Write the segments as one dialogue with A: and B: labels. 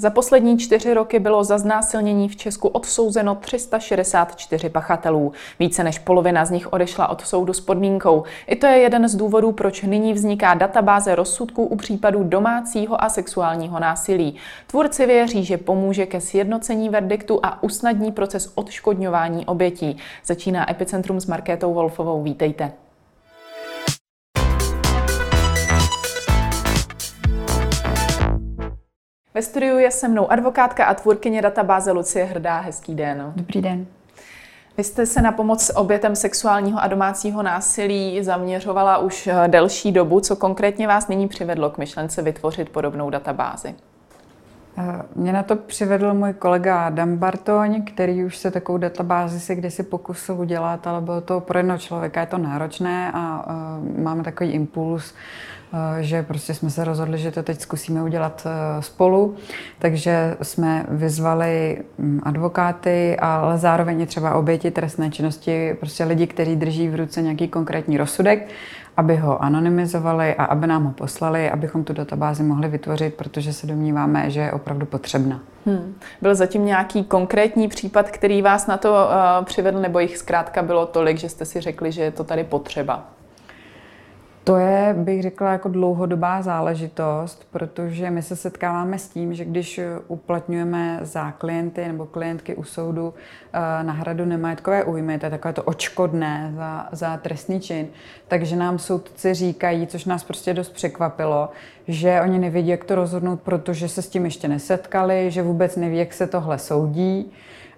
A: Za poslední čtyři roky bylo za znásilnění v Česku odsouzeno 364 pachatelů. Více než polovina z nich odešla od soudu s podmínkou. I to je jeden z důvodů, proč nyní vzniká databáze rozsudků u případů domácího a sexuálního násilí. Tvůrci věří, že pomůže ke sjednocení verdiktu a usnadní proces odškodňování obětí. Začíná Epicentrum s Markétou Wolfovou. Vítejte. Ve studiu je se mnou advokátka a tvůrkyně databáze Lucie Hrdá. Hezký den.
B: Dobrý den.
A: Vy jste se na pomoc obětem sexuálního a domácího násilí zaměřovala už eh, delší dobu. Co konkrétně vás nyní přivedlo k myšlence vytvořit podobnou databázi?
B: Eh, mě na to přivedl můj kolega Adam Bartoň, který už se takovou databázi si kdysi pokusil udělat, ale bylo to pro jednoho člověka je to náročné a uh, máme takový impuls, že prostě jsme se rozhodli, že to teď zkusíme udělat uh, spolu. Takže jsme vyzvali um, advokáty, ale zároveň třeba oběti trestné činnosti, prostě lidi, kteří drží v ruce nějaký konkrétní rozsudek aby ho anonymizovali a aby nám ho poslali, abychom tu databázi mohli vytvořit, protože se domníváme, že je opravdu potřebná. Hmm.
A: Byl zatím nějaký konkrétní případ, který vás na to uh, přivedl, nebo jich zkrátka bylo tolik, že jste si řekli, že je to tady potřeba?
B: To je, bych řekla, jako dlouhodobá záležitost, protože my se setkáváme s tím, že když uplatňujeme za klienty nebo klientky u soudu eh, náhradu nemajetkové újmy, to je takové to očkodné za, za trestný čin, takže nám soudci říkají, což nás prostě dost překvapilo, že oni nevědí, jak to rozhodnout, protože se s tím ještě nesetkali, že vůbec neví, jak se tohle soudí.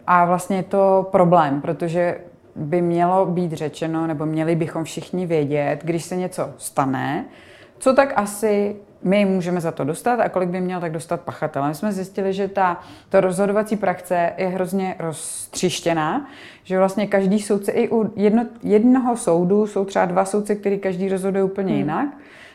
B: A vlastně je to problém, protože by mělo být řečeno, nebo měli bychom všichni vědět, když se něco stane, co tak asi my můžeme za to dostat a kolik by měl tak dostat pachatel. My jsme zjistili, že ta ta rozhodovací praxe je hrozně roztřištěná, že vlastně každý soudce, i u jedno, jednoho soudu jsou třeba dva soudce, který každý rozhoduje úplně hmm. jinak,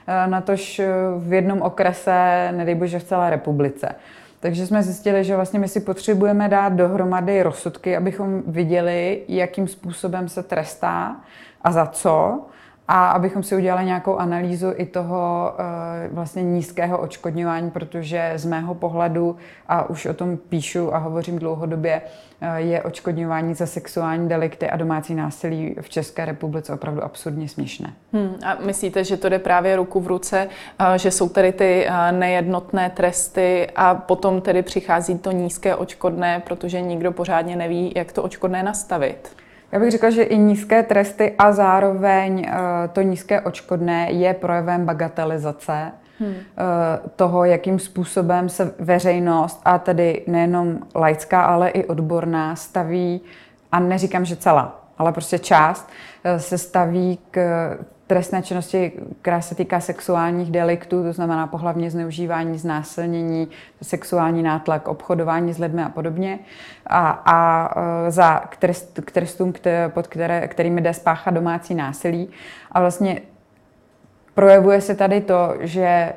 B: eh, natož v jednom okrese, nedej bože v celé republice. Takže jsme zjistili, že vlastně my si potřebujeme dát dohromady rozsudky, abychom viděli, jakým způsobem se trestá a za co a abychom si udělali nějakou analýzu i toho uh, vlastně nízkého očkodňování, protože z mého pohledu, a už o tom píšu a hovořím dlouhodobě, uh, je očkodňování za sexuální delikty a domácí násilí v České republice opravdu absurdně směšné.
A: Hmm, a myslíte, že to jde právě ruku v ruce, uh, že jsou tady ty nejednotné tresty a potom tedy přichází to nízké očkodné, protože nikdo pořádně neví, jak to očkodné nastavit?
B: Já bych řekla, že i nízké tresty a zároveň uh, to nízké očkodné je projevem bagatelizace hmm. uh, toho, jakým způsobem se veřejnost, a tedy nejenom laická, ale i odborná, staví, a neříkám, že celá, ale prostě část, uh, se staví k trestné činnosti, která se týká sexuálních deliktů, to znamená pohlavně zneužívání, znásilnění, sexuální nátlak, obchodování s lidmi a podobně. A, a e, za k, trest, k trestům, pod které, kterými jde spáchat domácí násilí. A vlastně projevuje se tady to, že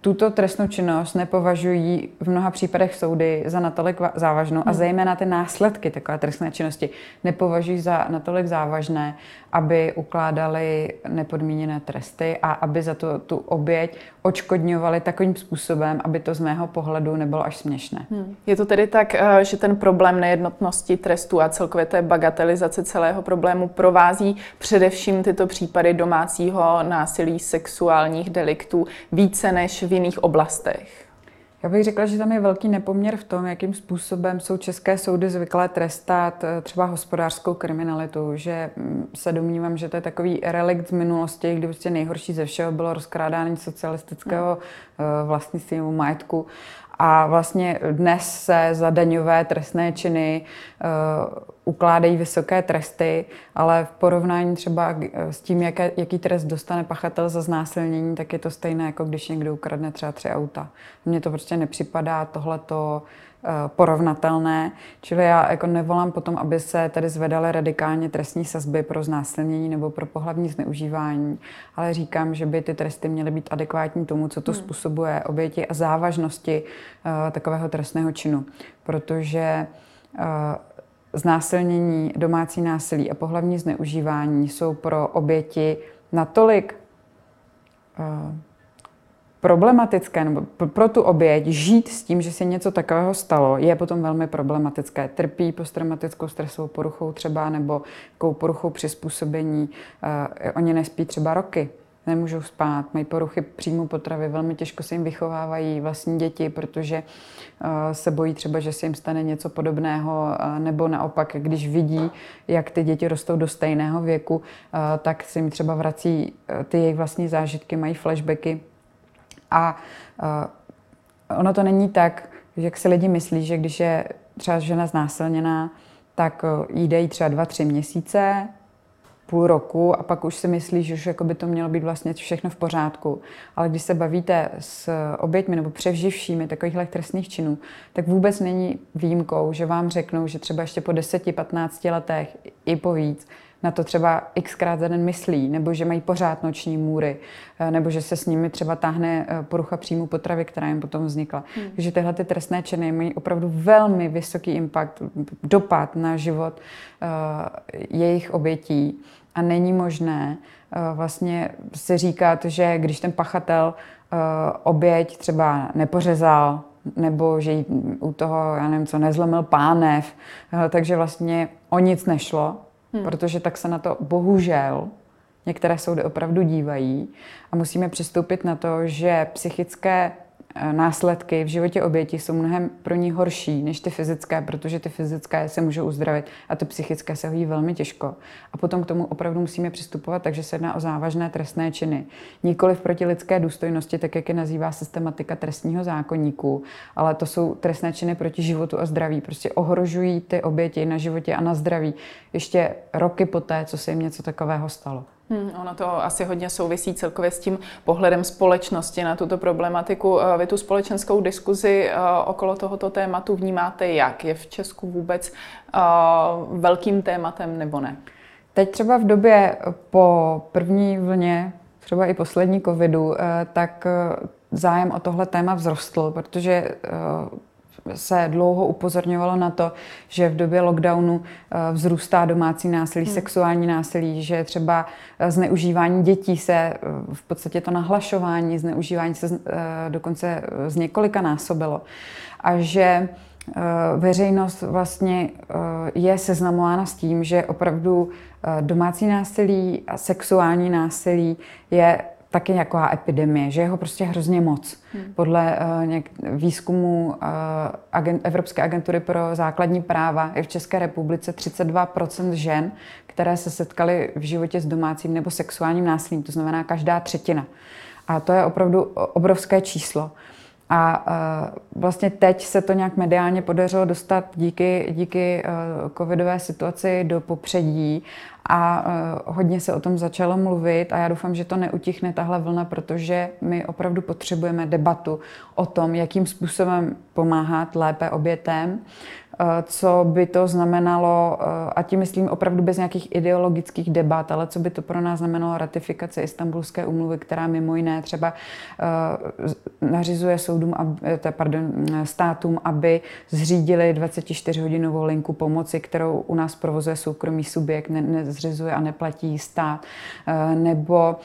B: tuto trestnou činnost nepovažují v mnoha případech soudy za natolik závažnou a hmm. zejména ty následky takové trestné činnosti nepovažují za natolik závažné, aby ukládali nepodmíněné tresty a aby za to tu oběť očkodňovali takovým způsobem, aby to z mého pohledu nebylo až směšné. Hmm.
A: Je to tedy tak, eh, že ten problém nejednotnosti trestu a celkově té bagatelizace celého problému provází především tyto případy domácího násilí, sexuálních deliktů více než v jiných oblastech?
B: Já bych řekla, že tam je velký nepoměr v tom, jakým způsobem jsou české soudy zvyklé trestat eh, třeba hospodářskou kriminalitu, že mm, se domnívám, že to je takový relikt z minulosti, kdy prostě nejhorší ze všeho bylo rozkrádání socialistického hmm. vlastnictví nebo majetku a vlastně dnes se za daňové trestné činy uh, ukládají vysoké tresty, ale v porovnání třeba s tím, jaké, jaký trest dostane pachatel za znásilnění, tak je to stejné, jako když někdo ukradne třeba tři auta. Mně to prostě nepřipadá tohleto porovnatelné, čili já jako nevolám potom, aby se tady zvedaly radikálně trestní sazby pro znásilnění nebo pro pohlavní zneužívání, ale říkám, že by ty tresty měly být adekvátní tomu, co to hmm. způsobuje oběti a závažnosti uh, takového trestného činu, protože uh, znásilnění, domácí násilí a pohlavní zneužívání jsou pro oběti natolik uh, problematické, nebo pro tu oběť žít s tím, že se něco takového stalo, je potom velmi problematické. Trpí posttraumatickou stresovou poruchou třeba, nebo poruchou přizpůsobení. Uh, oni nespí třeba roky, nemůžou spát, mají poruchy příjmu potravy, velmi těžko se jim vychovávají vlastní děti, protože uh, se bojí třeba, že se jim stane něco podobného, uh, nebo naopak, když vidí, jak ty děti rostou do stejného věku, tak se jim třeba vrací ty jejich vlastní zážitky, mají flashbacky a uh, ono to není tak, jak si lidi myslí, že když je třeba žena znásilněná, tak uh, jí dejí třeba dva, tři měsíce, půl roku a pak už si myslí, že už jako by to mělo být vlastně všechno v pořádku. Ale když se bavíte s oběťmi nebo převživšími takovýchhle trestných činů, tak vůbec není výjimkou, že vám řeknou, že třeba ještě po 10-15 letech i po víc na to třeba xkrát za den myslí, nebo že mají pořád noční můry, eh, nebo že se s nimi třeba táhne eh, porucha příjmu potravy, která jim potom vznikla. Hmm. Takže tyhle ty trestné činy mají opravdu velmi vysoký impact, dopad na život uh, jejich obětí a není možné uh, vlastně si říkat, že když ten pachatel uh, oběť třeba nepořezal, nebo že jí u toho, já nevím co, nezlomil pánev, takže vlastně o nic nešlo, hmm. protože tak se na to bohužel některé soudy opravdu dívají a musíme přistoupit na to, že psychické následky v životě oběti jsou mnohem pro ní horší než ty fyzické, protože ty fyzické se můžou uzdravit a ty psychické se hojí velmi těžko. A potom k tomu opravdu musíme přistupovat, takže se jedná o závažné trestné činy. Nikoli proti lidské důstojnosti, tak jak je nazývá systematika trestního zákonníku, ale to jsou trestné činy proti životu a zdraví. Prostě ohrožují ty oběti na životě a na zdraví ještě roky poté, co se jim něco takového stalo.
A: Hmm, ono to asi hodně souvisí celkově s tím pohledem společnosti na tuto problematiku. Eh, vy tu společenskou diskuzi eh, okolo tohoto tématu vnímáte jak? Je v Česku vůbec uh, velkým tématem nebo ne?
B: Teď třeba v době po první vlně, třeba i poslední covidu, tak zájem o tohle téma vzrostl, protože se dlouho upozorňovalo na to, že v době lockdownu eh, vzrůstá domácí násilí, hmm. sexuální násilí, že třeba eh, zneužívání dětí se, eh, v podstatě to nahlašování, zneužívání se dokonce z několika násobilo. A že veřejnost vlastně je seznamována s tím, že opravdu domácí násilí a sexuální násilí je taky nějaká epidemie, že je ho prostě hrozně moc. Hmm. Podle uh, něk, výzkumu uh, agent, Evropské agentury pro základní práva je v České republice 32% žen, které se setkaly v životě s domácím nebo sexuálním násilím, to znamená každá třetina. A to je opravdu obrovské číslo. A uh, vlastně teď se to nějak mediálně podařilo dostat díky, díky uh, covidové situaci do popředí a uh, hodně se o tom začalo mluvit a já doufám, že to neutichne tahle vlna, protože my opravdu potřebujeme debatu o tom, jakým způsobem pomáhat lépe obětem, Eh, co by to znamenalo, eh, a tím myslím opravdu bez nějakých ideologických debat, ale co by to pro nás znamenalo ratifikace Istanbulské umluvy, která mimo jiné třeba eh, nařizuje soudům, pardon, státům, aby zřídili 24-hodinovou linku pomoci, kterou u nás provozuje soukromý subjekt, nezřizuje a neplatí stát, nebo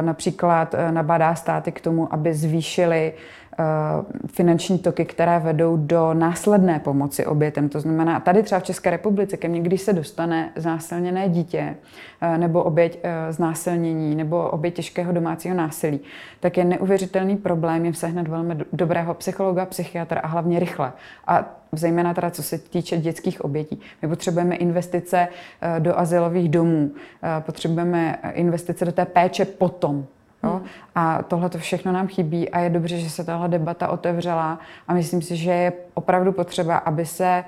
B: například nabádá státy k tomu, aby zvýšili Eh, finanční toky, které vedou do následné pomoci obětem. To znamená, tady třeba v České republice, ke mně, když se dostane znásilněné dítě eh, nebo oběť eh, znásilnění nebo oběť těžkého domácího násilí, tak je neuvěřitelný problém jim sehnat velmi dobrého psychologa, psychiatra a hlavně rychle. A zejména teda co se týče dětských obětí. My potřebujeme investice do asilových domů, potřebujeme investice do té péče potom, Jo? Hmm. A tohle to všechno nám chybí a je dobře, že se tahle debata otevřela a myslím si, že je opravdu potřeba, aby se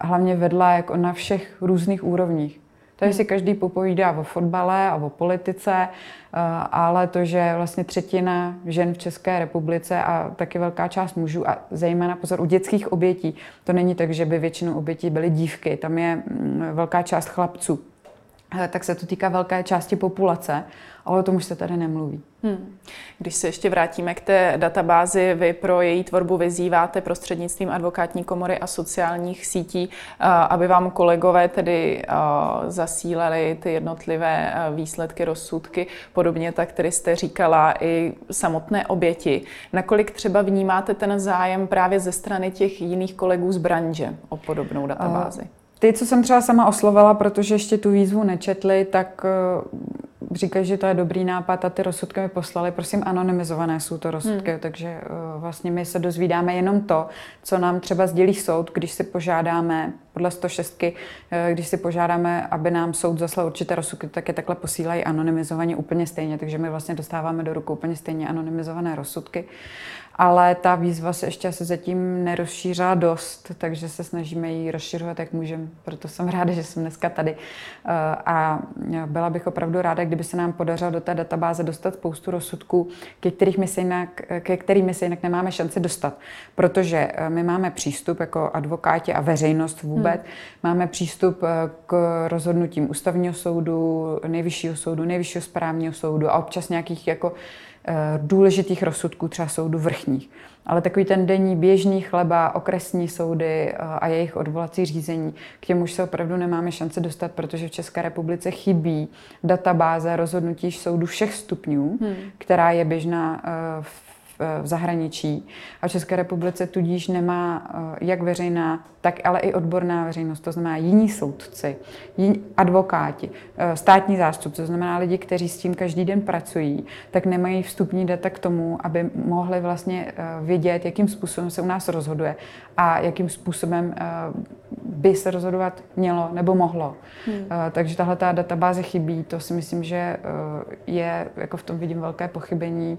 B: hlavně vedla jako na všech různých úrovních. Tady si hmm. každý popovídá o fotbale a o politice, eh, ale to, že vlastně třetina žen v České republice a taky velká část mužů a zejména pozor u dětských obětí, to není tak, že by většinou obětí byly dívky, tam je mm, velká část chlapců. Eh, tak se to týká velké části populace, ale o tom už se tady nemluví. Hmm.
A: Když se ještě vrátíme k té databázi, vy pro její tvorbu vyzýváte prostřednictvím advokátní komory a sociálních sítí, eh, aby vám kolegové tedy eh, zasílali ty jednotlivé výsledky, rozsudky, podobně tak, který jste říkala, i samotné oběti. Nakolik třeba vnímáte ten zájem právě ze strany těch jiných kolegů z branže o podobnou databázi?
B: Ty, co jsem třeba sama oslovila, protože ještě tu výzvu nečetli, tak říkají, že to je dobrý nápad a ty rozsudky mi poslali. Prosím, anonymizované jsou to rozsudky, hmm. takže uh, vlastně my se dozvídáme jenom to, co nám třeba sdělí soud, když si požádáme podle 106, uh, eh, když si požádáme, aby nám soud zaslal určité rozsudky, tak je takhle posílají anonymizovaně úplně stejně, takže my vlastně dostáváme do rukou úplně stejně anonymizované rozsudky ale ta výzva se ještě asi zatím nerozšířila dost, takže se snažíme ji rozšiřovat, jak můžeme. Proto jsem ráda, že jsem dneska tady. Eh, a byla bych opravdu ráda, kdyby se nám podařilo do té databáze dostat spoustu rozsudků, ke, kterých my se jinak, ke kterým my se jinak nemáme šanci dostat. Protože eh, my máme přístup jako advokáti a veřejnost vůbec, hmm. máme přístup eh, k rozhodnutím ústavního soudu, nejvyššího soudu, nejvyššího správního soudu a občas nějakých jako Eh, důležitých rozsudků, třeba soudu vrchních. Ale takový ten denní běžný chleba, okresní soudy eh, a jejich odvolací řízení, k těmu už se opravdu nemáme šance dostat, protože v České republice chybí databáze rozhodnutí soudu všech stupňů, hmm. která je běžná eh, v v zahraničí. A v České republice tudíž nemá eh, jak veřejná, tak ale i odborná veřejnost, to znamená jiní soudci, jiní advokáti, eh, státní zástupci, to znamená lidi, kteří s tím každý den pracují, tak nemají vstupní data k tomu, aby mohli vlastně eh, vědět, jakým způsobem se u nás rozhoduje a jakým způsobem by se rozhodovat mělo nebo mohlo. Hmm. Takže tahle ta databáze chybí, to si myslím, že je, jako v tom vidím velké pochybení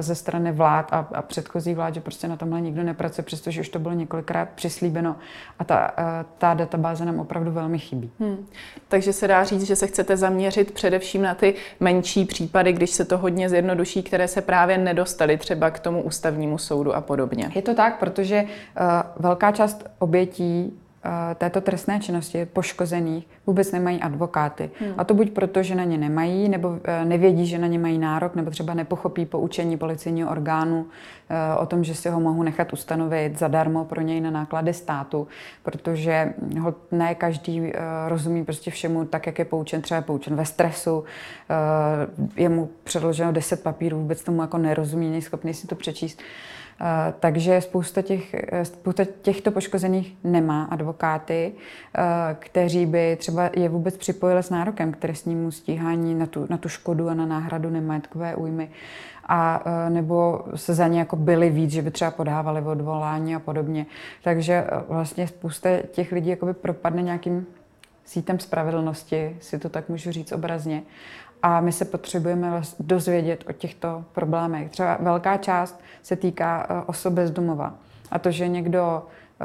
B: ze strany vlád a, a předchozí vlád, že prostě na tomhle nikdo nepracuje, přestože už to bylo několikrát přislíbeno a ta, eh, ta databáze nám opravdu velmi chybí. Hmm.
A: Takže se dá říct, že se chcete zaměřit především na ty menší případy, když se to hodně zjednoduší, které se právě nedostaly třeba k tomu ústavnímu soudu a podobně.
B: Je to tak, protože uh, velká část obětí Eh, této trestné činnosti poškozených vůbec nemají advokáty. Hmm. A to buď proto, že na ně nemají, nebo eh, nevědí, že na ně mají nárok, nebo třeba nepochopí poučení policejního orgánu eh, o tom, že si ho mohou nechat ustanovit zadarmo pro něj na náklady státu, protože ho ne každý rozumí prostě všemu tak, jak je poučen, třeba je poučen ve stresu, je mu předloženo 10 papírů, vůbec tomu jako nerozumí, není schopný si to přečíst. Eh, takže spousta, těch, eh, spousta těchto poškozených nemá advokáty, eh, kteří by třeba je vůbec připojili s nárokem k trestnímu stíhání na tu, na tu škodu a na náhradu nemajetkové újmy. A nebo se za ně jako byli víc, že by třeba podávali odvolání a podobně. Takže vlastně spousta těch lidí jakoby propadne nějakým sítem spravedlnosti, si to tak můžu říct obrazně. A my se potřebujeme dozvědět o těchto problémech. Třeba velká část se týká eh, osob bezdomova. A to, že někdo eh,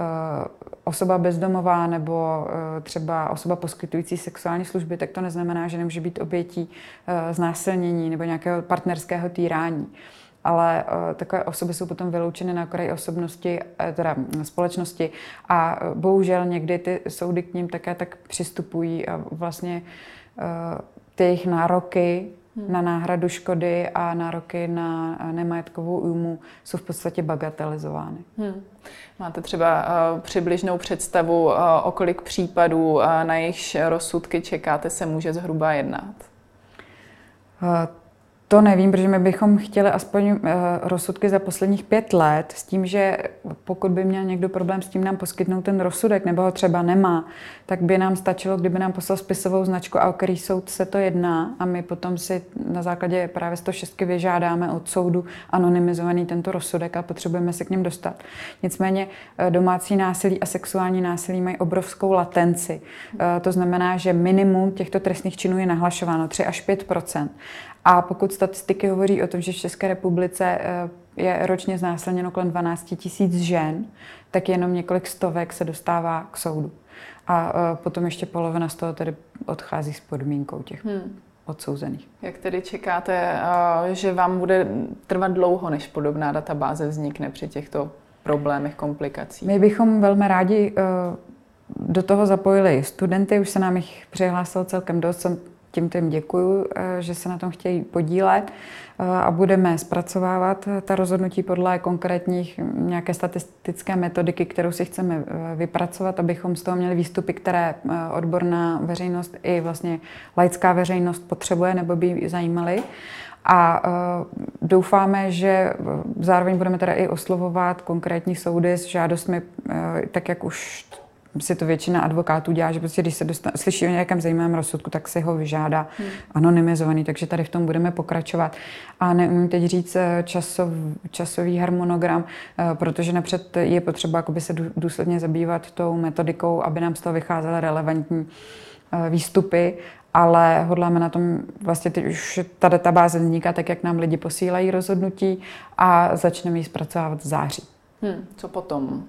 B: osoba bezdomová nebo eh, třeba osoba poskytující sexuální služby, tak to neznamená, že nemůže být obětí znásilnění nebo nějakého partnerského týrání. Ale takové osoby jsou potom vyloučeny na okraji osobnosti, teda hm, společnosti a bohužel někdy ty soudy k ním také tak přistupují a vlastně ty jejich nároky hmm. na náhradu škody a nároky na nemajetkovou újmu jsou v podstatě bagatelizovány. Hmm.
A: Máte třeba uh, přibližnou představu, uh, o kolik případů, uh, na jejichž rozsudky čekáte, se může zhruba jednat?
B: To nevím, protože my bychom chtěli aspoň uh, rozsudky za posledních pět let s tím, že pokud by měl někdo problém s tím nám poskytnout ten rozsudek, nebo ho třeba nemá, tak by nám stačilo, kdyby nám poslal spisovou značku a o který soud se to jedná a my potom si na základě právě 106 vyžádáme od soudu anonymizovaný tento rozsudek a potřebujeme se k něm dostat. Nicméně uh, domácí násilí a sexuální násilí mají obrovskou latenci. Uh, to znamená, že minimum těchto trestných činů je nahlašováno 3 až 5 a pokud statistiky hovoří o tom, že v České republice eh, je ročně znásilněno kolem 12 tisíc žen, tak jenom několik stovek se dostává k soudu. A eh, potom ještě polovina z toho tedy odchází s podmínkou těch hmm. odsouzených.
A: Jak tedy čekáte, eh, že vám bude trvat dlouho, než podobná databáze vznikne při těchto problémech, komplikacích?
B: My bychom velmi rádi do toho zapojili studenty, už se nám jich přihlásilo celkem dost, jsem tímto jim děkuju, eh, že se na tom chtějí podílet eh, a budeme zpracovávat ta rozhodnutí podle konkrétních nějaké statistické metodiky, kterou si chceme vypracovat, abychom z toho měli výstupy, které odborná veřejnost i vlastně laická veřejnost potřebuje nebo by zajímaly. A doufáme, že zároveň budeme teda i oslovovat konkrétní soudy s žádostmi, tak jak už si to většina advokátů dělá, že prostě když se dostane, slyší o nějakém zajímavém rozsudku, tak si ho vyžádá hmm. anonymizovaný, takže tady v tom budeme pokračovat. A neumím teď říct e, časov, časový harmonogram, protože napřed je potřeba se důsledně zabývat tou metodikou, aby nám z toho vycházely relevantní výstupy ale hodláme na tom, vlastně teď už ta databáze vzniká tak, jak nám lidi posílají rozhodnutí a začneme ji zpracovávat v září.
A: Hmm, co potom?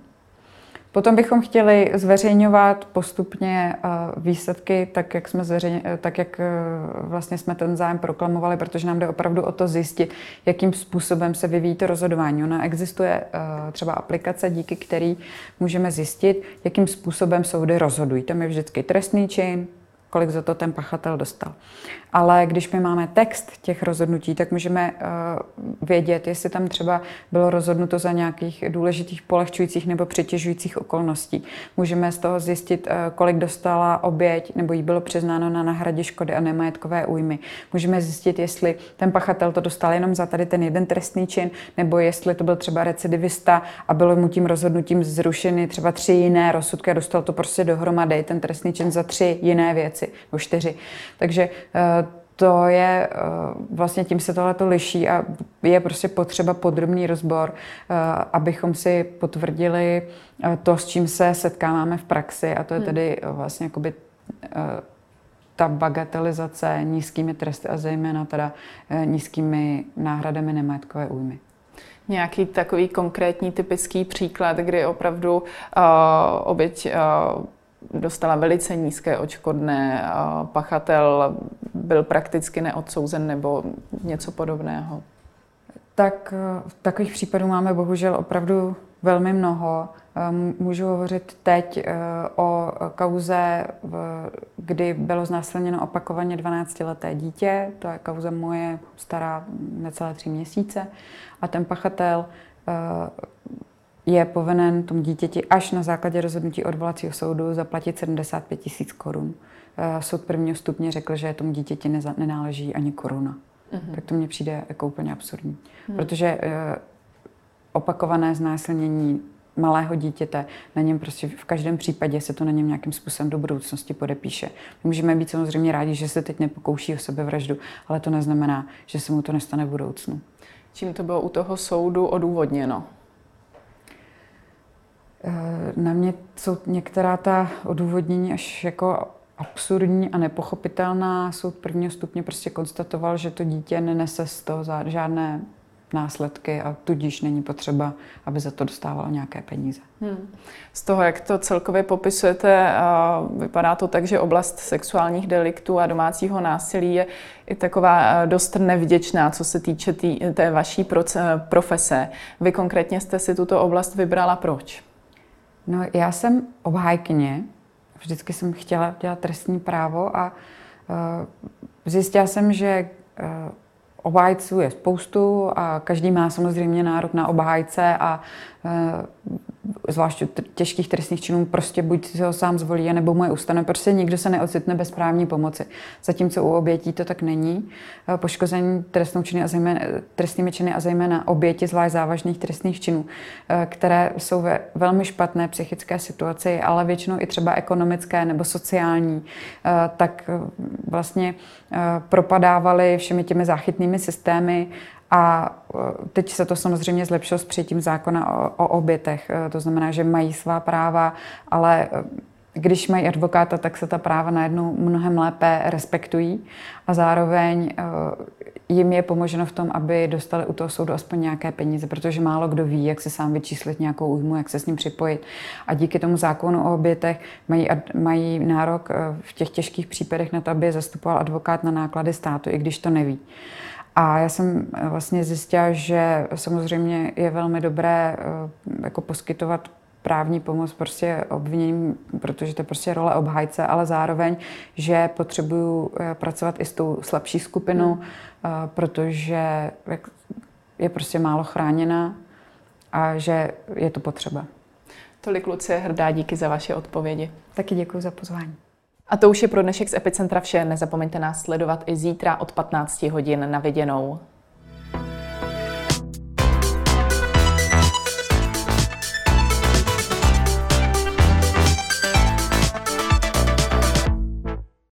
B: Potom bychom chtěli zveřejňovat postupně eh, výsledky, tak jak, jsme zveřejně, eh, tak jak eh, vlastně jsme ten zájem proklamovali, protože nám jde opravdu o to zjistit, jakým způsobem se vyvíjí to rozhodování. Ona existuje třeba aplikace, díky který můžeme zjistit, jakým způsobem soudy rozhodují. Tam je vždycky trestný čin, kolik za to ten pachatel dostal. Ale když my máme text těch rozhodnutí, tak můžeme uh, vědět, jestli tam třeba bylo rozhodnuto za nějakých důležitých polehčujících nebo přitěžujících okolností. Můžeme z toho zjistit, uh, kolik dostala oběť nebo jí bylo přiznáno na náhradě škody a nemajetkové újmy. Můžeme zjistit, jestli ten pachatel to dostal jenom za tady ten jeden trestný čin, nebo jestli to byl třeba recidivista a bylo mu tím rozhodnutím zrušeny třeba tři jiné rozsudky a dostal to prostě dohromady, ten trestný čin za tři jiné věci, nebo čtyři. Takže uh, to je, eh, vlastně tím se tohle to liší a je prostě potřeba podrobný rozbor, eh, abychom si potvrdili eh, to, s čím se setkáváme v praxi a to je hmm. tedy vlastně jakoby ta bagatelizace nízkými tresty a zejména teda nízkými náhradami nemajetkové újmy.
A: Nějaký takový konkrétní typický příklad, kdy opravdu uh, oběť uh, dostala velice nízké očkodné, pachatel byl prakticky neodsouzen nebo něco podobného?
B: Tak takových případů máme bohužel opravdu velmi mnoho. Ehm, můžu hovořit teď eh, o kauze, kdy bylo znásilněno opakovaně 12-leté dítě. To je kauza moje stará necelé tři měsíce. A ten pachatel eh, je povinen tomu dítěti až na základě rozhodnutí odvolacího soudu zaplatit 75 tisíc korun. Eh, soud prvního stupně řekl, že tomu dítěti neza, nenáleží ani koruna. Mm-hmm. Tak to mně přijde jako úplně absurdní. Mm. Protože uh, opakované znásilnění malého dítěte, na něm prostě v každém případě se to na něm nějakým způsobem do budoucnosti podepíše. My můžeme být samozřejmě rádi, že se teď nepokouší o sebevraždu, ale to neznamená, že se mu to nestane v budoucnu.
A: Čím to bylo u toho soudu odůvodněno?
B: Eh, na mě jsou některá ta odůvodnění až jako absurdní a nepochopitelná. Soud prvního stupně prostě konstatoval, že to dítě nenese z toho žádné následky a tudíž není potřeba, aby za to dostávalo nějaké peníze. Hmm.
A: Z toho, jak to celkově popisujete, vypadá to tak, že oblast sexuálních deliktů a domácího násilí je i taková dost nevděčná, co se týče tý, té vaší profese. Vy konkrétně jste si tuto oblast vybrala proč?
B: No, já jsem obhájkyně. Vždycky jsem chtěla dělat trestní právo a uh, zjistila jsem, že uh, obhájců je spoustu a každý má samozřejmě nárok na obhájce a uh, zvlášť těžkých trestných činů, prostě buď si ho sám zvolí, nebo mu je ustane. Prostě nikdo se neocitne bez právní pomoci. Zatímco u obětí to tak není. Eh, poškození trestnou činy a zejména, trestnými činy a zejména oběti zvlášť závažných trestných činů, eh, které jsou ve velmi špatné psychické situaci, ale většinou i třeba ekonomické nebo sociální, eh, tak vlastně propadávaly všemi těmi záchytnými systémy a e, teď se to samozřejmě zlepšilo s přijetím zákona o, o obětech. E, to znamená, že mají svá práva, ale e, když mají advokáta, tak se ta práva najednou mnohem lépe respektují a zároveň jim je pomoženo v tom, aby dostali u toho soudu aspoň nějaké peníze, protože málo kdo ví, jak se sám vyčíslit nějakou újmu, jak se s ním připojit. A díky tomu zákonu o obětech mají, mají nárok v těch těžkých případech na to, aby je zastupoval advokát na náklady státu, i když to neví. A já jsem vlastně zjistila, že samozřejmě je velmi dobré eh, jako poskytovat právní pomoc prostě obviněním, protože to je prostě role obhájce, ale zároveň, že potřebuju eh, pracovat i s tou slabší skupinou, hmm. protože je prostě málo chráněna a že je to potřeba.
A: Tolik Lucie Hrdá, díky za vaše odpovědi.
B: Taky děkuji za pozvání.
A: A to už je pro dnešek z Epicentra vše. Nezapomeňte nás sledovat i zítra od 15 hodin na viděnou.